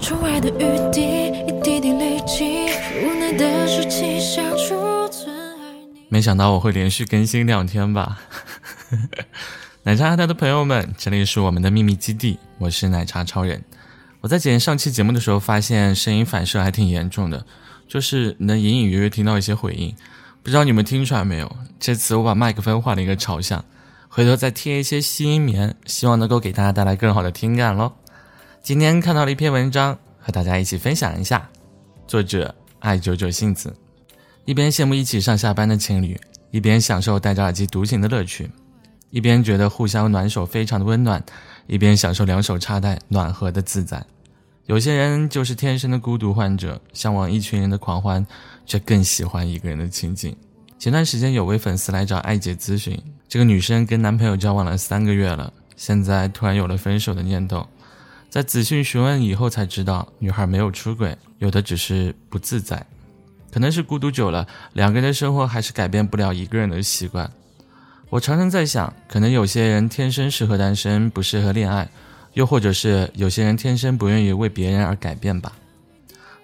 窗外的雨滴一滴滴累积，无奈的是气象储存爱你。没想到我会连续更新两天吧。奶茶他的朋友们，这里是我们的秘密基地，我是奶茶超人。我在剪上期节目的时候，发现声音反射还挺严重的，就是能隐隐约约听到一些回音，不知道你们听出来没有？这次我把麦克风换了一个朝向，回头再贴一些吸音棉，希望能够给大家带来更好的听感喽。今天看到了一篇文章，和大家一起分享一下，作者爱九九杏子，一边羡慕一起上下班的情侣，一边享受戴着耳机独行的乐趣，一边觉得互相暖手非常的温暖，一边享受两手插袋暖和的自在。有些人就是天生的孤独患者，向往一群人的狂欢，却更喜欢一个人的清静。前段时间有位粉丝来找艾姐咨询，这个女生跟男朋友交往了三个月了，现在突然有了分手的念头。在仔细询问以后才知道，女孩没有出轨，有的只是不自在，可能是孤独久了，两个人的生活还是改变不了一个人的习惯。我常常在想，可能有些人天生适合单身，不适合恋爱。又或者是有些人天生不愿意为别人而改变吧？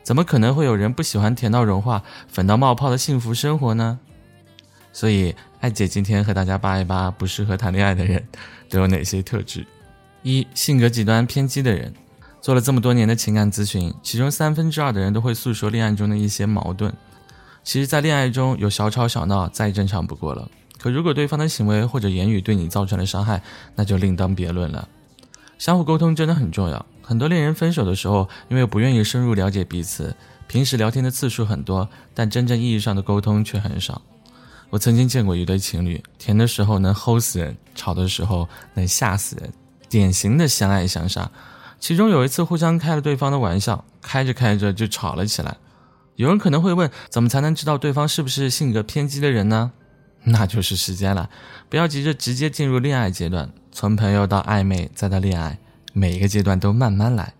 怎么可能会有人不喜欢甜到融化、粉到冒泡的幸福生活呢？所以，艾姐今天和大家扒一扒不适合谈恋爱的人都有哪些特质。一、性格极端偏激的人。做了这么多年的情感咨询，其中三分之二的人都会诉说恋爱中的一些矛盾。其实，在恋爱中有小吵小闹再正常不过了。可如果对方的行为或者言语对你造成了伤害，那就另当别论了。相互沟通真的很重要。很多恋人分手的时候，因为不愿意深入了解彼此，平时聊天的次数很多，但真正意义上的沟通却很少。我曾经见过一对情侣，甜的时候能齁死人，吵的时候能吓死人，典型的相爱相杀。其中有一次互相开了对方的玩笑，开着开着就吵了起来。有人可能会问，怎么才能知道对方是不是性格偏激的人呢？那就是时间了，不要急着直接进入恋爱阶段。从朋友到暧昧再到恋爱，每一个阶段都慢慢来，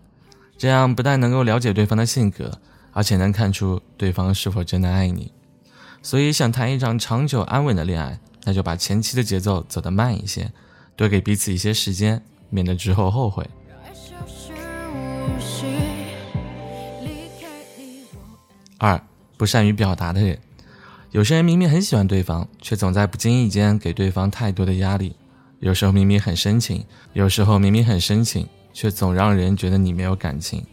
这样不但能够了解对方的性格，而且能看出对方是否真的爱你。所以，想谈一场长久安稳的恋爱，那就把前期的节奏走得慢一些，多给彼此一些时间，免得之后后悔。二，不善于表达的人，有些人明明很喜欢对方，却总在不经意间给对方太多的压力。有时候明明很深情，有时候明明很深情，却总让人觉得你没有感情。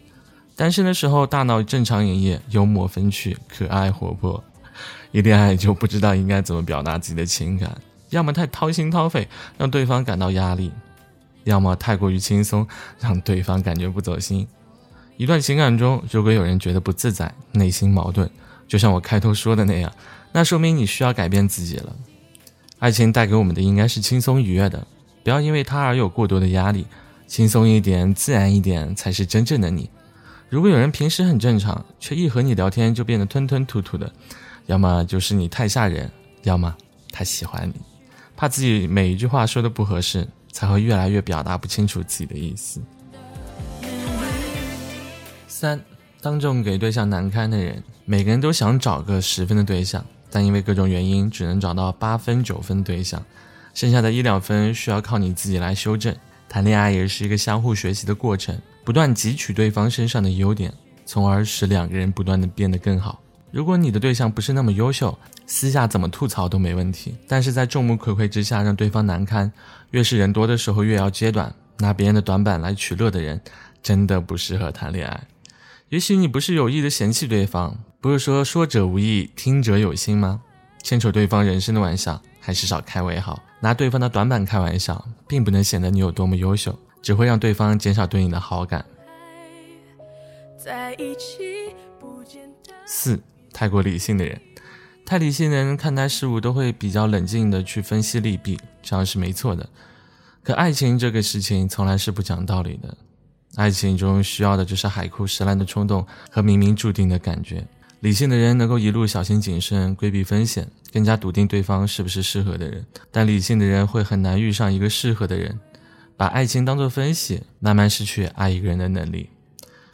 单身的时候大脑正常营业，幽默风趣，可爱活泼；一恋爱就不知道应该怎么表达自己的情感，要么太掏心掏肺，让对方感到压力；要么太过于轻松，让对方感觉不走心。一段情感中，如果有人觉得不自在，内心矛盾，就像我开头说的那样，那说明你需要改变自己了。爱情带给我们的应该是轻松愉悦的，不要因为它而有过多的压力，轻松一点、自然一点才是真正的你。如果有人平时很正常，却一和你聊天就变得吞吞吐吐的，要么就是你太吓人，要么他喜欢你，怕自己每一句话说的不合适，才会越来越表达不清楚自己的意思。三，当众给对象难堪的人，每个人都想找个十分的对象。但因为各种原因，只能找到八分九分对象，剩下的一两分需要靠你自己来修正。谈恋爱也是一个相互学习的过程，不断汲取对方身上的优点，从而使两个人不断的变得更好。如果你的对象不是那么优秀，私下怎么吐槽都没问题，但是在众目睽睽之下让对方难堪，越是人多的时候越要揭短，拿别人的短板来取乐的人，真的不适合谈恋爱。也许你不是有意的嫌弃对方。不是说说者无意，听者有心吗？牵扯对方人生的玩笑，还是少开为好。拿对方的短板开玩笑，并不能显得你有多么优秀，只会让对方减少对你的好感。四，太过理性的人，太理性的人看待事物都会比较冷静的去分析利弊，这样是没错的。可爱情这个事情从来是不讲道理的，爱情中需要的就是海枯石烂的冲动和冥冥注定的感觉。理性的人能够一路小心谨慎，规避风险，更加笃定对方是不是适合的人。但理性的人会很难遇上一个适合的人，把爱情当作分析，慢慢失去爱一个人的能力。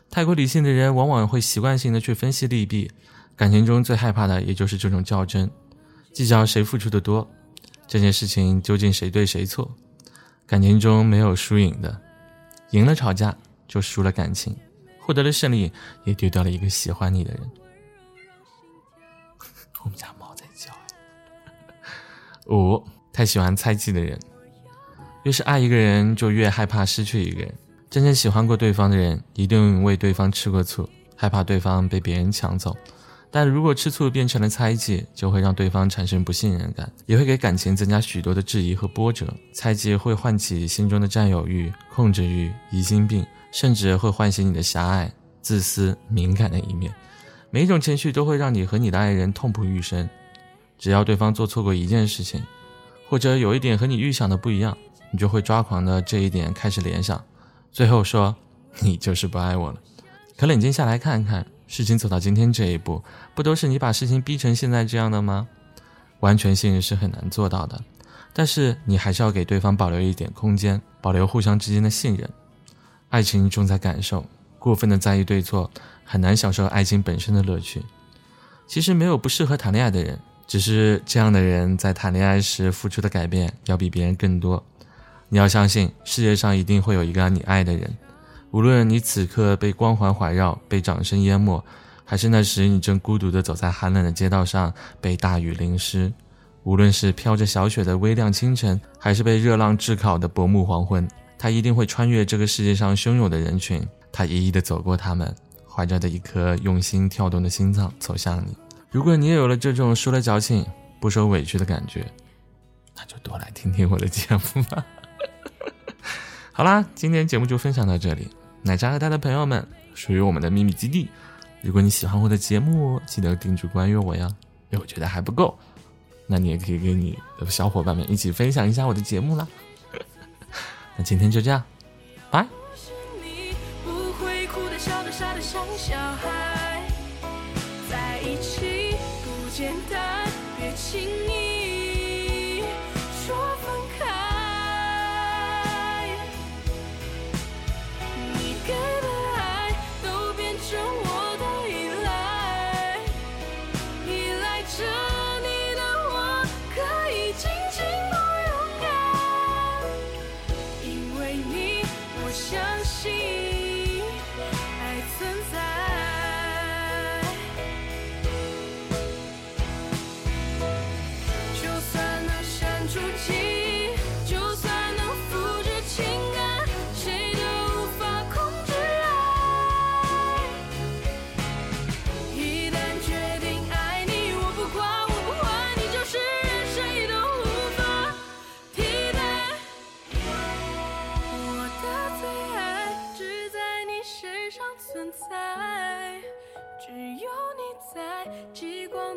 太过理性的人往往会习惯性的去分析利弊，感情中最害怕的也就是这种较真，计较谁付出的多，这件事情究竟谁对谁错？感情中没有输赢的，赢了吵架就输了感情，获得了胜利，也丢掉了一个喜欢你的人。我们家猫在叫。五，太喜欢猜忌的人，越是爱一个人，就越害怕失去一个人。真正喜欢过对方的人，一定为对方吃过醋，害怕对方被别人抢走。但如果吃醋变成了猜忌，就会让对方产生不信任感，也会给感情增加许多的质疑和波折。猜忌会唤起心中的占有欲、控制欲、疑心病，甚至会唤醒你的狭隘、自私、敏感的一面。每一种情绪都会让你和你的爱人痛不欲生。只要对方做错过一件事情，或者有一点和你预想的不一样，你就会抓狂的这一点开始联想，最后说你就是不爱我了。可冷静下来看看。事情走到今天这一步，不都是你把事情逼成现在这样的吗？完全信任是很难做到的，但是你还是要给对方保留一点空间，保留互相之间的信任。爱情重在感受，过分的在意对错，很难享受爱情本身的乐趣。其实没有不适合谈恋爱的人，只是这样的人在谈恋爱时付出的改变要比别人更多。你要相信，世界上一定会有一个你爱的人。无论你此刻被光环环绕，被掌声淹没，还是那时你正孤独地走在寒冷的街道上，被大雨淋湿；无论是飘着小雪的微亮清晨，还是被热浪炙烤的薄暮黄昏，他一定会穿越这个世界上汹涌的人群，他一一地走过他们，怀着的一颗用心跳动的心脏走向你。如果你也有了这种输了矫情不受委屈的感觉，那就多来听听我的节目吧。好啦，今天节目就分享到这里。奶茶和他的朋友们，属于我们的秘密基地。如果你喜欢我的节目，记得订阅关注我呀。如果觉得还不够，那你也可以跟你的小伙伴们一起分享一下我的节目啦。那今天就这样，拜。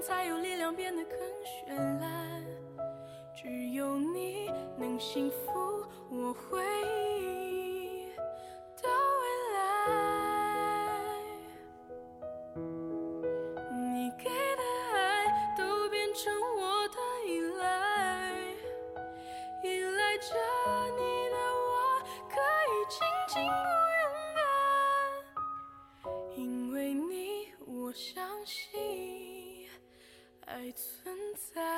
才有力量变得更绚烂，只有你能幸福我回忆的未来。你给的爱都变成我的依赖，依赖着你的我可以轻轻不勇敢，因为你我相信。存在。